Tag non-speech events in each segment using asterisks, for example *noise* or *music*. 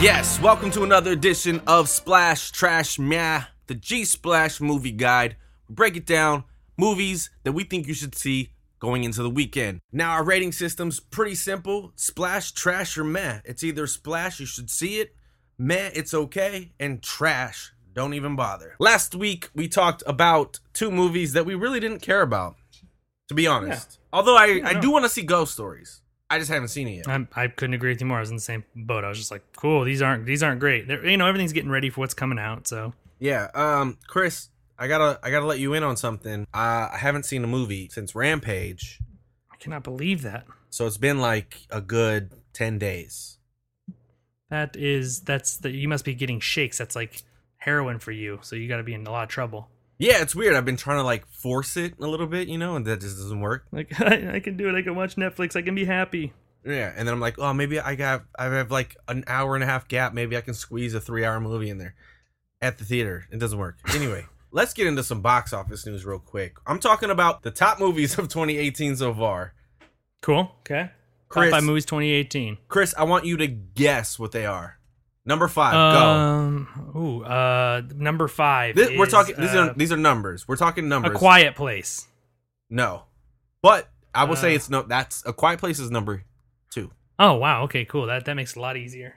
Yes, welcome to another edition of Splash Trash Meh, the G Splash movie guide. We break it down, movies that we think you should see going into the weekend. Now, our rating system's pretty simple Splash, Trash, or Meh. It's either Splash, you should see it, Meh, it's okay, and Trash, don't even bother. Last week, we talked about two movies that we really didn't care about, to be honest. Although I, I no. do want to see Ghost Stories. I just haven't seen it yet. I, I couldn't agree with you more. I was in the same boat. I was just like, cool. These aren't these aren't great. They're, you know, everything's getting ready for what's coming out. So Yeah, um, Chris, I gotta I gotta let you in on something. Uh, I haven't seen a movie since Rampage, I cannot believe that. so it's been like a good ten days. That is that's that you must be getting shakes. That's like heroin for you. So you got to be in a lot of trouble. Yeah, it's weird. I've been trying to like force it a little bit, you know, and that just doesn't work. Like *laughs* I, I can do it. I can watch Netflix. I can be happy. Yeah, and then I'm like, oh, maybe I got I have like an hour and a half gap. Maybe I can squeeze a three hour movie in there at the theater. It doesn't work. Anyway, *laughs* let's get into some box office news real quick. I'm talking about the top movies of 2018 so far. Cool. Okay. Chris, Top five movies 2018. Chris, I want you to guess what they are. Number five, go. Um. Ooh. Uh. Number five. This, we're is, talking. These uh, are these are numbers. We're talking numbers. a quiet place. No, but I will say Uh, it's no. That's a quiet place is number two. Oh wow. Okay. Cool. That that makes it a lot easier.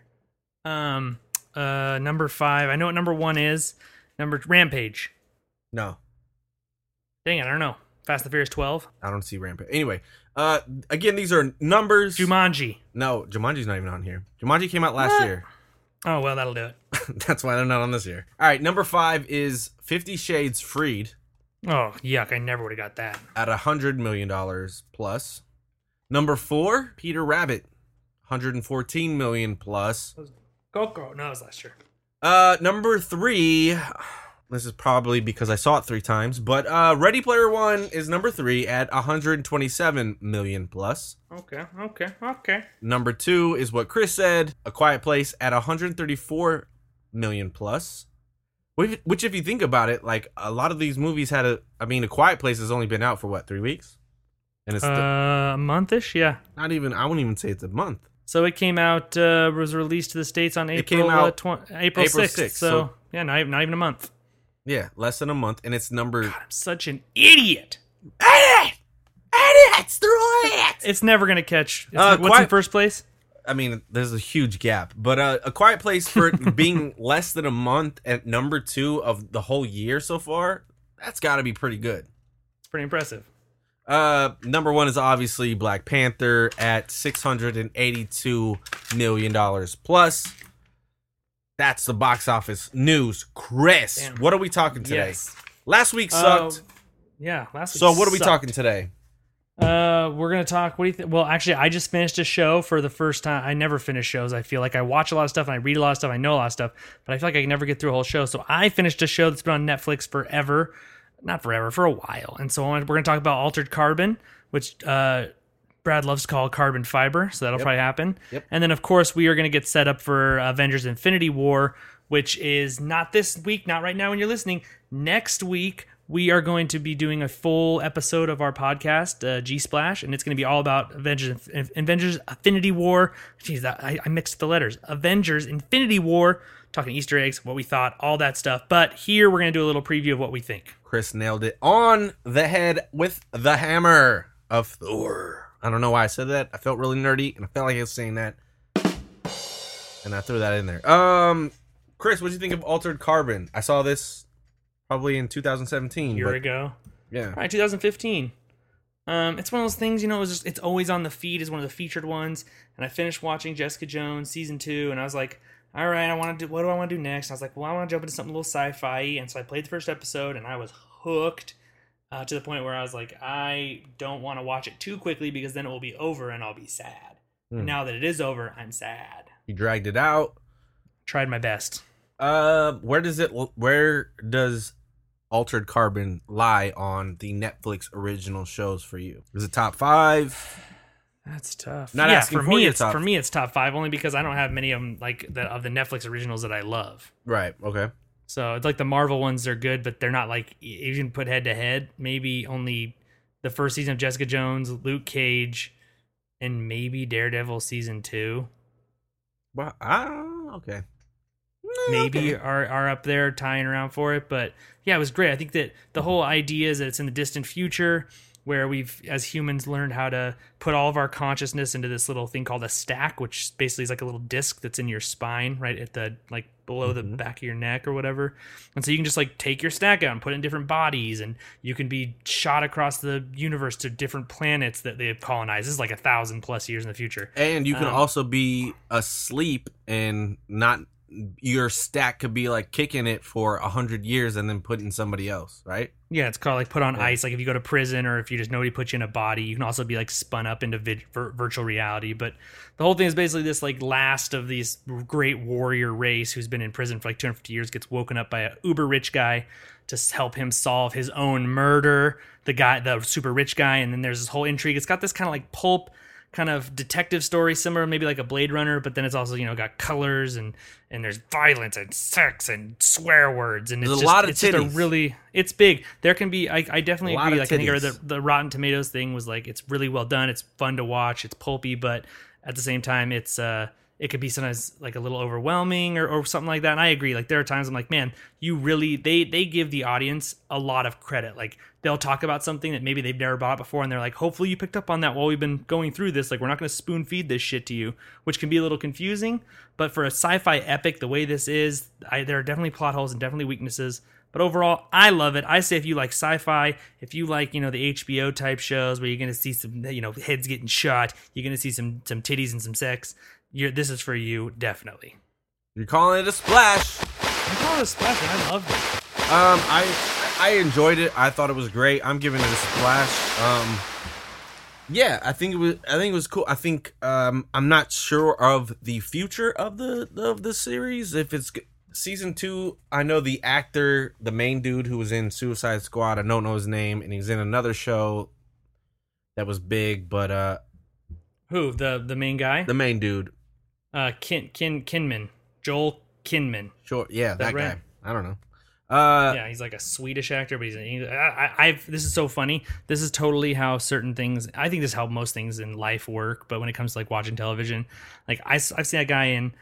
Um. Uh. Number five. I know what number one is. Number Rampage. No, Dang it. I don't know. Fast and Furious 12. I don't see Rampage. Anyway, uh, again, these are numbers. Jumanji. no, Jumanji's not even on here. Jumanji came out last What? year. Oh well, that'll do it. *laughs* That's why they're not on this year. All right, number five is Fifty Shades Freed Oh yuck! I never would have got that. at a hundred million dollars plus. Number four, Peter Rabbit, hundred and fourteen million plus. Coco. No, it was last year. Uh, number three. This is probably because I saw it three times, but uh, Ready Player One is number three at 127 million plus. Okay. Okay. Okay. Number two is what Chris said, A Quiet Place at 134 million plus. Which, which, if you think about it, like a lot of these movies had a. I mean, A Quiet Place has only been out for what three weeks, and it's Uh, a monthish. Yeah. not even. I wouldn't even say it's a month. So it came out. Uh, was released to the states on It April came out uh, tw- April April 6th. 6th, so, so- yeah, not even, not even a month. Yeah, less than a month, and it's number. I'm such an idiot. Idiot! Idiots! They're idiots! It's never gonna catch. It's Uh, what's in quiet- first place? I mean, there's a huge gap, but uh, a quiet place for it *laughs* being less than a month at number two of the whole year so far, that's got to be pretty good. It's pretty impressive. Uh, number one is obviously Black Panther at six hundred and eighty-two million dollars plus. That's the box office news. Chris, Damn. what are we talking today? Yes. Last week sucked. Uh, yeah. Last week. so what are we sucked. talking today? Uh, we're gonna talk. What do you think? Well, actually, I just finished a show for the first time. I never finish shows. I feel like I watch a lot of stuff and I read a lot of stuff. I know a lot of stuff, but I feel like I can never get through a whole show. So I finished a show that's been on Netflix forever, not forever, for a while. And so we're gonna talk about Altered Carbon, which uh, Brad loves to call carbon fiber. So that'll probably happen. Yep. And then of course we are gonna get set up for Avengers: Infinity War, which is not this week, not right now when you're listening. Next week we are going to be doing a full episode of our podcast, uh, G Splash, and it's going to be all about Avengers, Avengers Infinity War. Jeez, I, I mixed the letters. Avengers Infinity War, talking Easter eggs, what we thought, all that stuff. But here we're going to do a little preview of what we think. Chris nailed it on the head with the hammer of Thor. I don't know why I said that. I felt really nerdy, and I felt like I was saying that, and I threw that in there. Um, Chris, what do you think of Altered Carbon? I saw this probably in 2017. A year but ago, yeah, Right, 2015. Um, it's one of those things, you know. It was just, it's always on the feed as one of the featured ones. And I finished watching Jessica Jones season two, and I was like, all right, I want to do. What do I want to do next? And I was like, well, I want to jump into something a little sci-fi. And so I played the first episode, and I was hooked uh, to the point where I was like, I don't want to watch it too quickly because then it will be over and I'll be sad. Hmm. And now that it is over, I'm sad. he dragged it out. Tried my best. Uh, where does it? Where does Altered Carbon lie on the Netflix original shows for you? Is it top five? That's tough. Not yeah, asking for for me, it's top- for me it's top five only because I don't have many of them like the, of the Netflix originals that I love. Right. Okay. So it's like the Marvel ones are good, but they're not like even put head to head. Maybe only the first season of Jessica Jones, Luke Cage, and maybe Daredevil season two. Well, I okay. maybe Okay. are are up there tying around for it. But yeah, it was great. I think that the whole idea is that it's in the distant future where we've as humans learned how to put all of our consciousness into this little thing called a stack, which basically is like a little disc that's in your spine, right at the like below the back of your neck or whatever. And so you can just like take your stack out and put it in different bodies and you can be shot across the universe to different planets that they've colonized. This is like a thousand plus years in the future. And you can Um, also be asleep and not your stack could be like kicking it for a hundred years and then putting somebody else, right? Yeah, it's called like put on Yeah. ice. Like if you go to prison or if you just nobody puts you in a body, you can also be like spun up into virtual reality. But the whole thing is basically this like last of these great warrior race who's been in prison for like 250 years gets woken up by a uber rich guy to help him solve his own murder. The guy, the super rich guy, and then there's this whole intrigue. It's got this kind of like pulp kind of detective story similar maybe like a blade runner but then it's also you know got colors and and there's violence and sex and swear words and There's it's a just, lot of it's just a really it's big. There can be i, I definitely agree. like i think I the, the rotten tomatoes thing was like it's really well done. It's fun to watch. It's pulpy but at the same time it's uh it could be sometimes like a little overwhelming or, or something like that and i agree like there are times i'm like man you really they they give the audience a lot of credit. Like they'll talk about something that maybe they've never bought before and they're like hopefully you picked up on that while we've been going through this like we're not going to spoon feed this shit to you which can be a little confusing but for a sci-fi epic the way this is I, there are definitely plot holes and definitely weaknesses but overall i love it. I say if you like sci-fi if you like you know the hbo type shows where you're going to see some you know heads getting shot you're going to see some some titties and some sex you're, this is for you definitely You're calling it a splash. i call it a splash and i loved it Um, I I enjoyed it. I thought it was great. I'm giving it a splash. Um, yeah, I think it was. I think it was cool. I think um, I'm not sure of the future of the of the series. If it's season two, I know the actor, the main dude who was in Suicide Squad. I don't know his name, and he's in another show that was big. But uh, who the the main guy the main dude, uh kin kin Kinnaman Joel Kinnaman Sure, yeah, that, that right? guy. I don't know. Uh, yeah, he's like a Swedish actor, but he's. He, I, I, I've. This is so funny. This is totally how certain things. I think this is how most things in life work. But when it comes to like watching television, like I, have seen that guy in,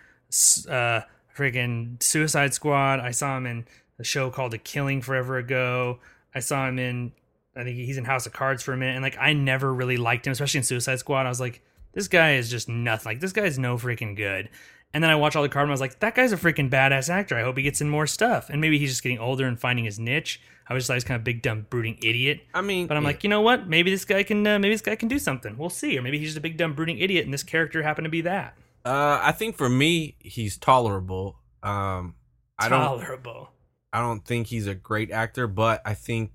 uh, freaking Suicide Squad. I saw him in a show called The Killing forever ago. I saw him in. I think he's in House of Cards for a minute, and like I never really liked him, especially in Suicide Squad. I was like, this guy is just nothing. Like this guy's no freaking good. And then I watch all the card and I was like, that guy's a freaking badass actor. I hope he gets in more stuff. And maybe he's just getting older and finding his niche. I was just like, he's kind of big, dumb, brooding idiot. I mean, But I'm yeah. like, you know what? Maybe this guy can, uh, maybe this guy can do something. We'll see. Or maybe he's just a big, dumb, brooding idiot, and this character happened to be that. Uh, I think for me, he's tolerable. Um, I don't. Tolerable. I don't think he's a great actor, but I think,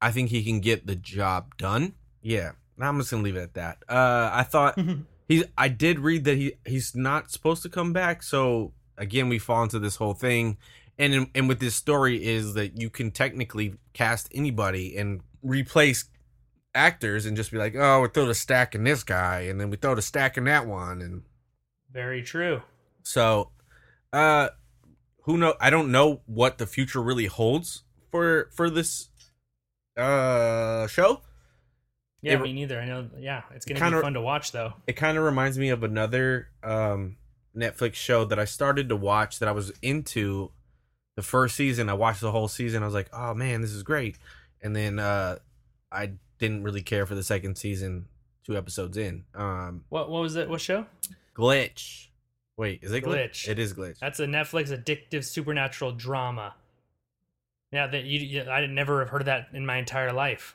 I think he can get the job done. Yeah, I'm just gonna leave it at that. Uh, I thought he's. I did read that he he's not supposed to come back. So again, we fall into this whole thing, and in, and with this story is that you can technically cast anybody and replace actors and just be like, oh, we throw the stack in this guy, and then we throw the stack in that one, and Very true. so, uh, who know? I don't know what the future really holds for for this uh show. Yeah, It- me neither. I know. Yeah, it's gonna kinda- be fun to watch though. It kind of reminds me of another um Netflix show that I started to watch that I was into the first season. I watched the whole season. I was like, "Oh man, this is great." And then uh I didn't really care for the second season, two episodes in. Um What what was it? What show? Glitch. Wait, is it Glitch? Glitch. It is Glitch. That's a Netflix addictive supernatural drama. Yeah, that you, you I never have heard of that in my entire life.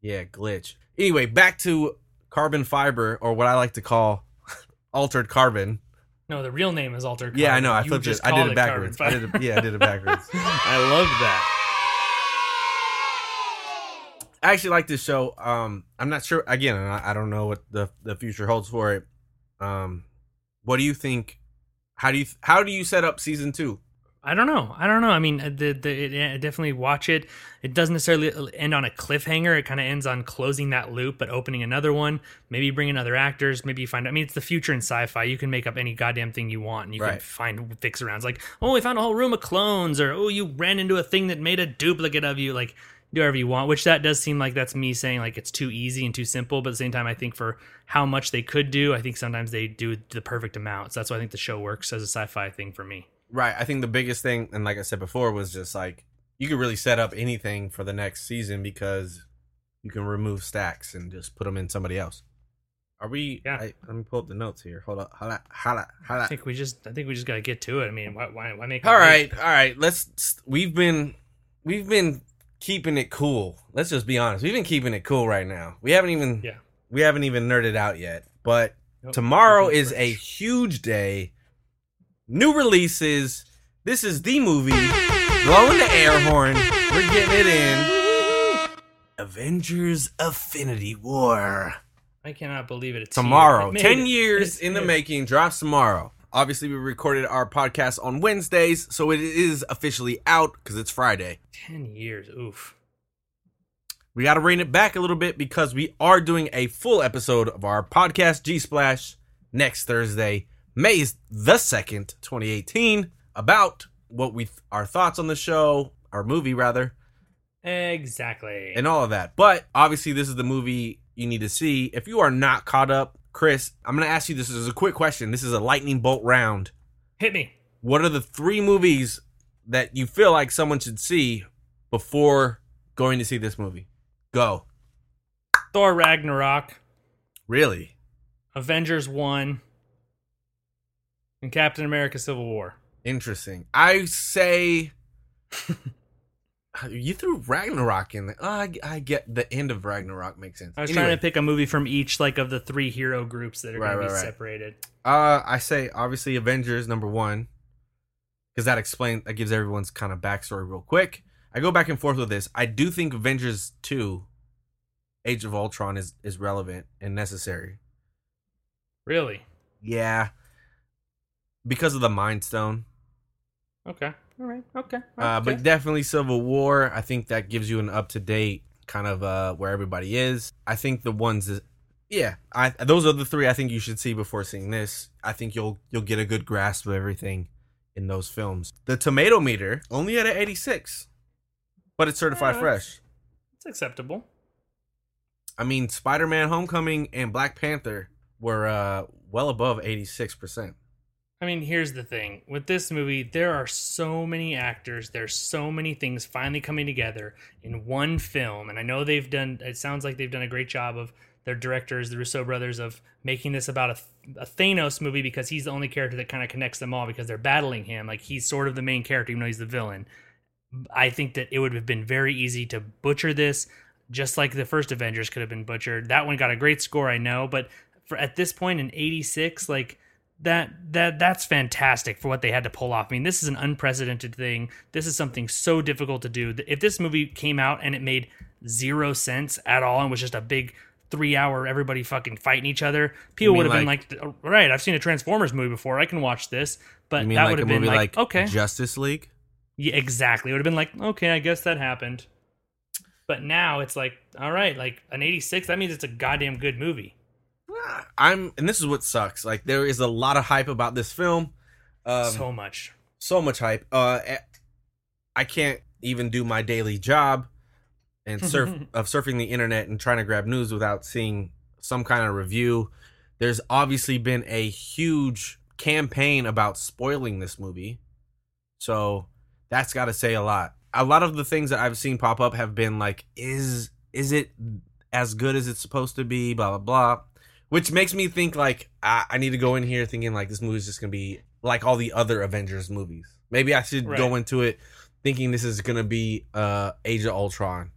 Yeah, glitch. Anyway, back to carbon fiber, or what I like to call *laughs* altered carbon. No, the real name is Altered. Carbon. Yeah, I know. I You flipped it. I did it Carbon backwards. I did it, yeah, I did it backwards. *laughs* I love that. I actually like this show. Um, I'm not sure. Again, I, I don't know what the the future holds for it. Um, what do you think? How do you how do you set up season two? I don't know. I don't know. I mean, the, the it, it- definitely watch it. It doesn't necessarily uh, end on a cliffhanger. It kind of ends on closing that loop, but opening another one. Maybe bring in other actors. Maybe you find. I mean, it's the future in sci-fi. You can make up any goddamn thing you want, and you can find fix arounds. Like, oh, we found a whole room of clones, or oh, you ran into a thing that made a duplicate of you. Like, do whatever you want, which that does seem like that's me saying like it's too easy and too simple. But at the same time, I think for how much they could do, I think sometimes they do the perfect amount. So that's why I think the show works as a sci-fi thing for me. Right. I think the biggest thing, and like I said before, was just like you could really set up anything for the next season because you can remove stacks and just put them in somebody else. Are we? Yeah. I, let me pull up the notes here. Hold up. Holla, holla, holla. I think we just I think we just gotta get to it. I mean, why why, why make? it All right, all right. Let's. We've been, we've been keeping it cool. Let's just be honest. We've been keeping it cool right now. We haven't even, Yeah. we haven't even nerded out yet. But Nope. tomorrow is is a huge day. New releases. This is the movie. Blowing the air horn. We're getting it in. Avengers: Infinity War. I cannot believe it. It's tomorrow. It 10 it. years in the making, drops tomorrow. Obviously, we recorded our podcast on Wednesdays, so it is officially out because it's Friday. Ten years. Oof. We got to rein it back a little bit because we are doing a full episode of our podcast, G Splash, next Thursday, May the 2nd, 2018, about what we our thoughts on the show, our movie rather. Exactly. And all of that. But obviously this is the movie you need to see. If you are not caught up, Chris, I'm going to ask you this as a quick question. This is a lightning bolt round. Hit me. What are the three movies that you feel like someone should see before going to see this movie? Go. Thor Ragnarok. Really? Avengers 1 in Captain America: Civil War. Interesting. I say *laughs* you threw Ragnarok in there. Oh, I, I, get the end of Ragnarok makes sense. I was anyway. trying to pick a movie from each like of the three hero groups that are right, going right, to be right. separated. Uh, I say obviously Avengers number one because that explains that gives everyone's kind of backstory real quick. I go back and forth with this. I do think Avengers two, Age of Ultron is is relevant and necessary. Really? Yeah because of the Mind Stone. Okay. All right. Okay. Uh, okay. but definitely Civil War. I think that gives you an up to date kind of uh, where everybody is. I think the ones that, yeah, I those are the three I think you should see before seeing this. I think you'll you'll get a good grasp of everything in those films. The tomato meter only at an 86, but it's certified Yeah, fresh. it's acceptable. I mean, Spider-Man: Homecoming and Black Panther were uh, well above 86 percent. I mean, here's the thing with this movie, there are so many actors, there's so many things finally coming together in one film. And I know they've done, it sounds like they've done a great job of their directors, the Russo brothers, of making this about a, a Thanos movie because he's the only character that kind of connects them all because they're battling him. Like he's sort of the main character, even though he's the villain. I think that it would have been very easy to butcher this, just like the first Avengers could have been butchered. That one got a great score, I know, but for at this point in '86, like that that that's fantastic for what they had to pull off. I mean, this is an unprecedented thing. This is something so difficult to do. If this movie came out and it made zero sense at all and was just a big three hour everybody fucking fighting each other, people would have like- been like, oh, right, I've seen a Transformers movie before. I can watch this. But that like would have been like, like, okay, Justice League? yeah, exactly. It would have been like, okay, I guess that happened. But now it's like, all right, like an 86, that means it's a goddamn good movie. I'm, and this is what sucks. Like there is a lot of hype about this film. Um, so much. so much hype. Uh, eh, I can't even do my daily job and *laughs* surf of surfing the internet and trying to grab news without seeing some kind of review. There's obviously been a huge campaign about spoiling this movie, so that's got to say a lot. A lot of the things that I've seen pop up have been like, is is it as good as it's supposed to be? Blah blah blah. Which makes me think like I, I need to go in here thinking like this movie's just gonna be like all the other Avengers movies. Maybe I should Right. go into it thinking this is gonna be uh Age of Ultron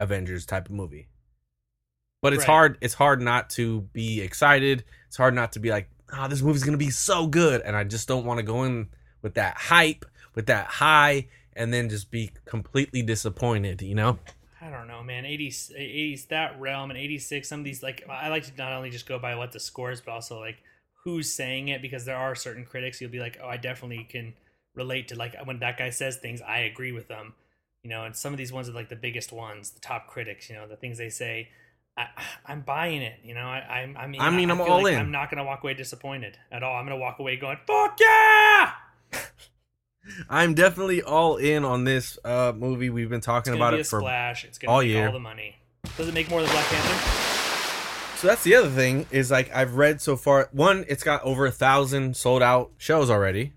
Avengers type of movie. But it's Right. hard it's hard not to be excited. It's hard not to be like, oh, this movie's gonna be so good. And I just don't want to go in with that hype, with that high, and then just be completely disappointed, you know? I don't know, man. 80s, 80s, that realm, and 86, some of these, like, I like to not only just go by what the score is, but also, like, who's saying it, because there are certain critics you'll be like, oh, I definitely can relate to, like, when that guy says things, I agree with them. You know, and some of these ones are, like, the biggest ones, the top critics, you know, the things they say. I, *sighs* I'm buying it, you know. I, I'm, I mean, I mean, I'm feel all like in. I'm not gonna walk away disappointed at all. I'm gonna walk away going, "Fuck yeah!" I'm definitely all in on this uh, movie. We've been talking about gonna it a for. splash. It's gonna all year. all the money. Does it make more than Black Panther? So that's the other thing is like I've read so far. One, it's got over a thousand sold out shows already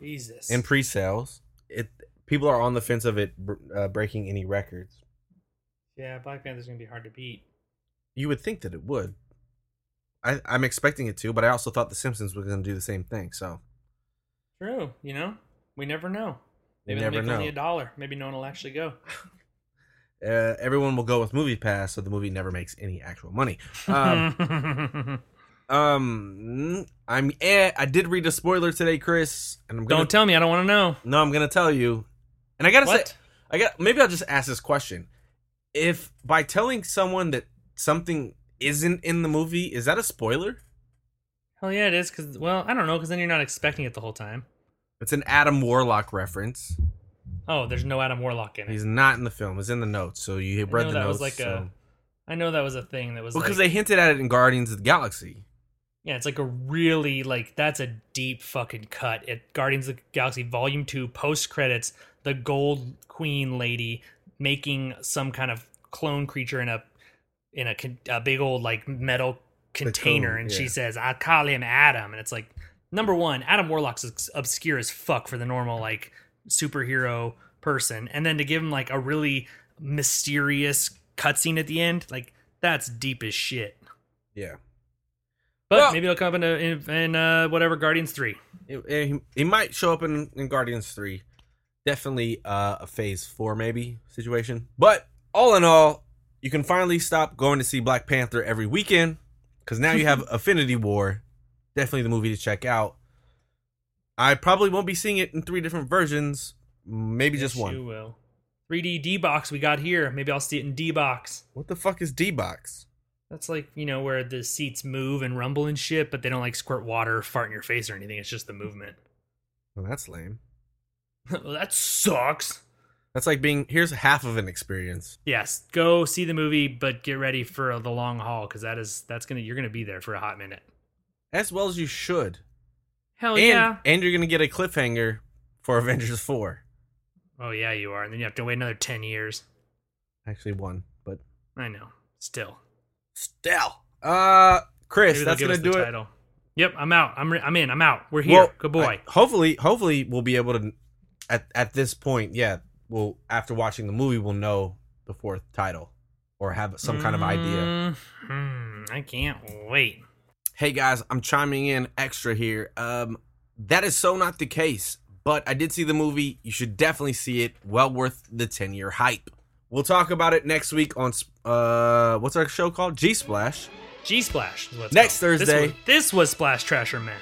Jesus. in pre-sales. It people are on the fence of it uh, breaking any records. yeah, Black Panther's gonna be hard to beat. You would think that it would. I, I'm expecting it to, but I also thought The Simpsons was going to do the same thing. So True. You know, we never know. Maybe never they'll make know. only a dollar. Maybe no one will actually go. *laughs* uh, everyone will go with Movie Pass, so the movie never makes any actual money. Um, *laughs* um, I'm. Eh, I did read a spoiler today, Chris, and I'm gonna. Don't tell me. I don't want to know. no, I'm gonna tell you. And I gotta What? say, I got. Maybe I'll just ask this question: If by telling someone that something isn't in the movie, is that a spoiler? Hell yeah, it is. Cause well, I don't know. Cause then you're not expecting it the whole time. It's an Adam Warlock reference. Oh, there's no Adam Warlock in it. He's not in the film. It's in the notes, so you read know the that was notes. like so. a- I know that was a thing that was because like, they hinted at it in Guardians of the Galaxy. yeah, it's like a really like that's a deep fucking cut at Guardians of the Galaxy Volume Two post credits. The Gold Queen lady making some kind of clone creature in a in a, a big old like metal container, Cocoon, and yeah. she says, "I call him Adam," and it's like number one, Adam Warlock's obscure as fuck for the normal like superhero person, and then to give him like a really mysterious cutscene at the end, like that's deep as shit. Yeah, But Well- maybe it'll come up in, a, in, in uh, whatever Guardians three. he, he might show up in, in Guardians three. Definitely uh, a Phase four maybe situation. But all in all, you can finally stop going to see Black Panther every weekend because now you have *laughs* Infinity War. Definitely the movie to check out. I probably won't be seeing it in three different versions. Maybe just one. You will. 3D D box we got here. Maybe I'll see it in D box. What the fuck is D box? That's like you know where the seats move and rumble and shit, but they don't like squirt water, or fart in your face or anything. It's just the movement. Well, that's lame. *laughs* well, that sucks. That's like being here's half of an experience. Yes, go see the movie, but get ready for the long haul because that is that's gonna you're gonna be there for a hot minute. As well as you should. Hell and, yeah! and you're gonna get a cliffhanger for *laughs* Avengers 4. Oh yeah, you are, and then you have to wait another ten years. Actually one, but I know. Still, still. Uh Chris, maybe that's gonna do the it. title. Yep, I'm out. I'm re- I'm in. I'm out. We're here. Well, Good boy. I- hopefully hopefully we'll be able to at at this point, yeah, we'll after watching the movie we'll know the fourth title or have some kind of idea. Mhm. I can't wait. Hey guys, I'm chiming in extra here. Um, that is so not the case, but I did see the movie. You should definitely see it. Well worth the 10 year hype. We'll talk about it next week on uh, what's our show called? G Splash. G Splash Next called. This Thursday. was, this was Splash Trasher Man.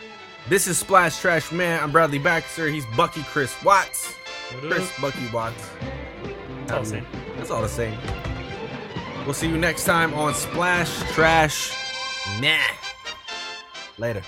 This is Splash Trash Man. I'm Bradley Baxter. He's Bucky Chris Watts. Chris Bucky Watts. It's all the same. That's all the same. We'll see you next time on Splash Trash. Nah. Later.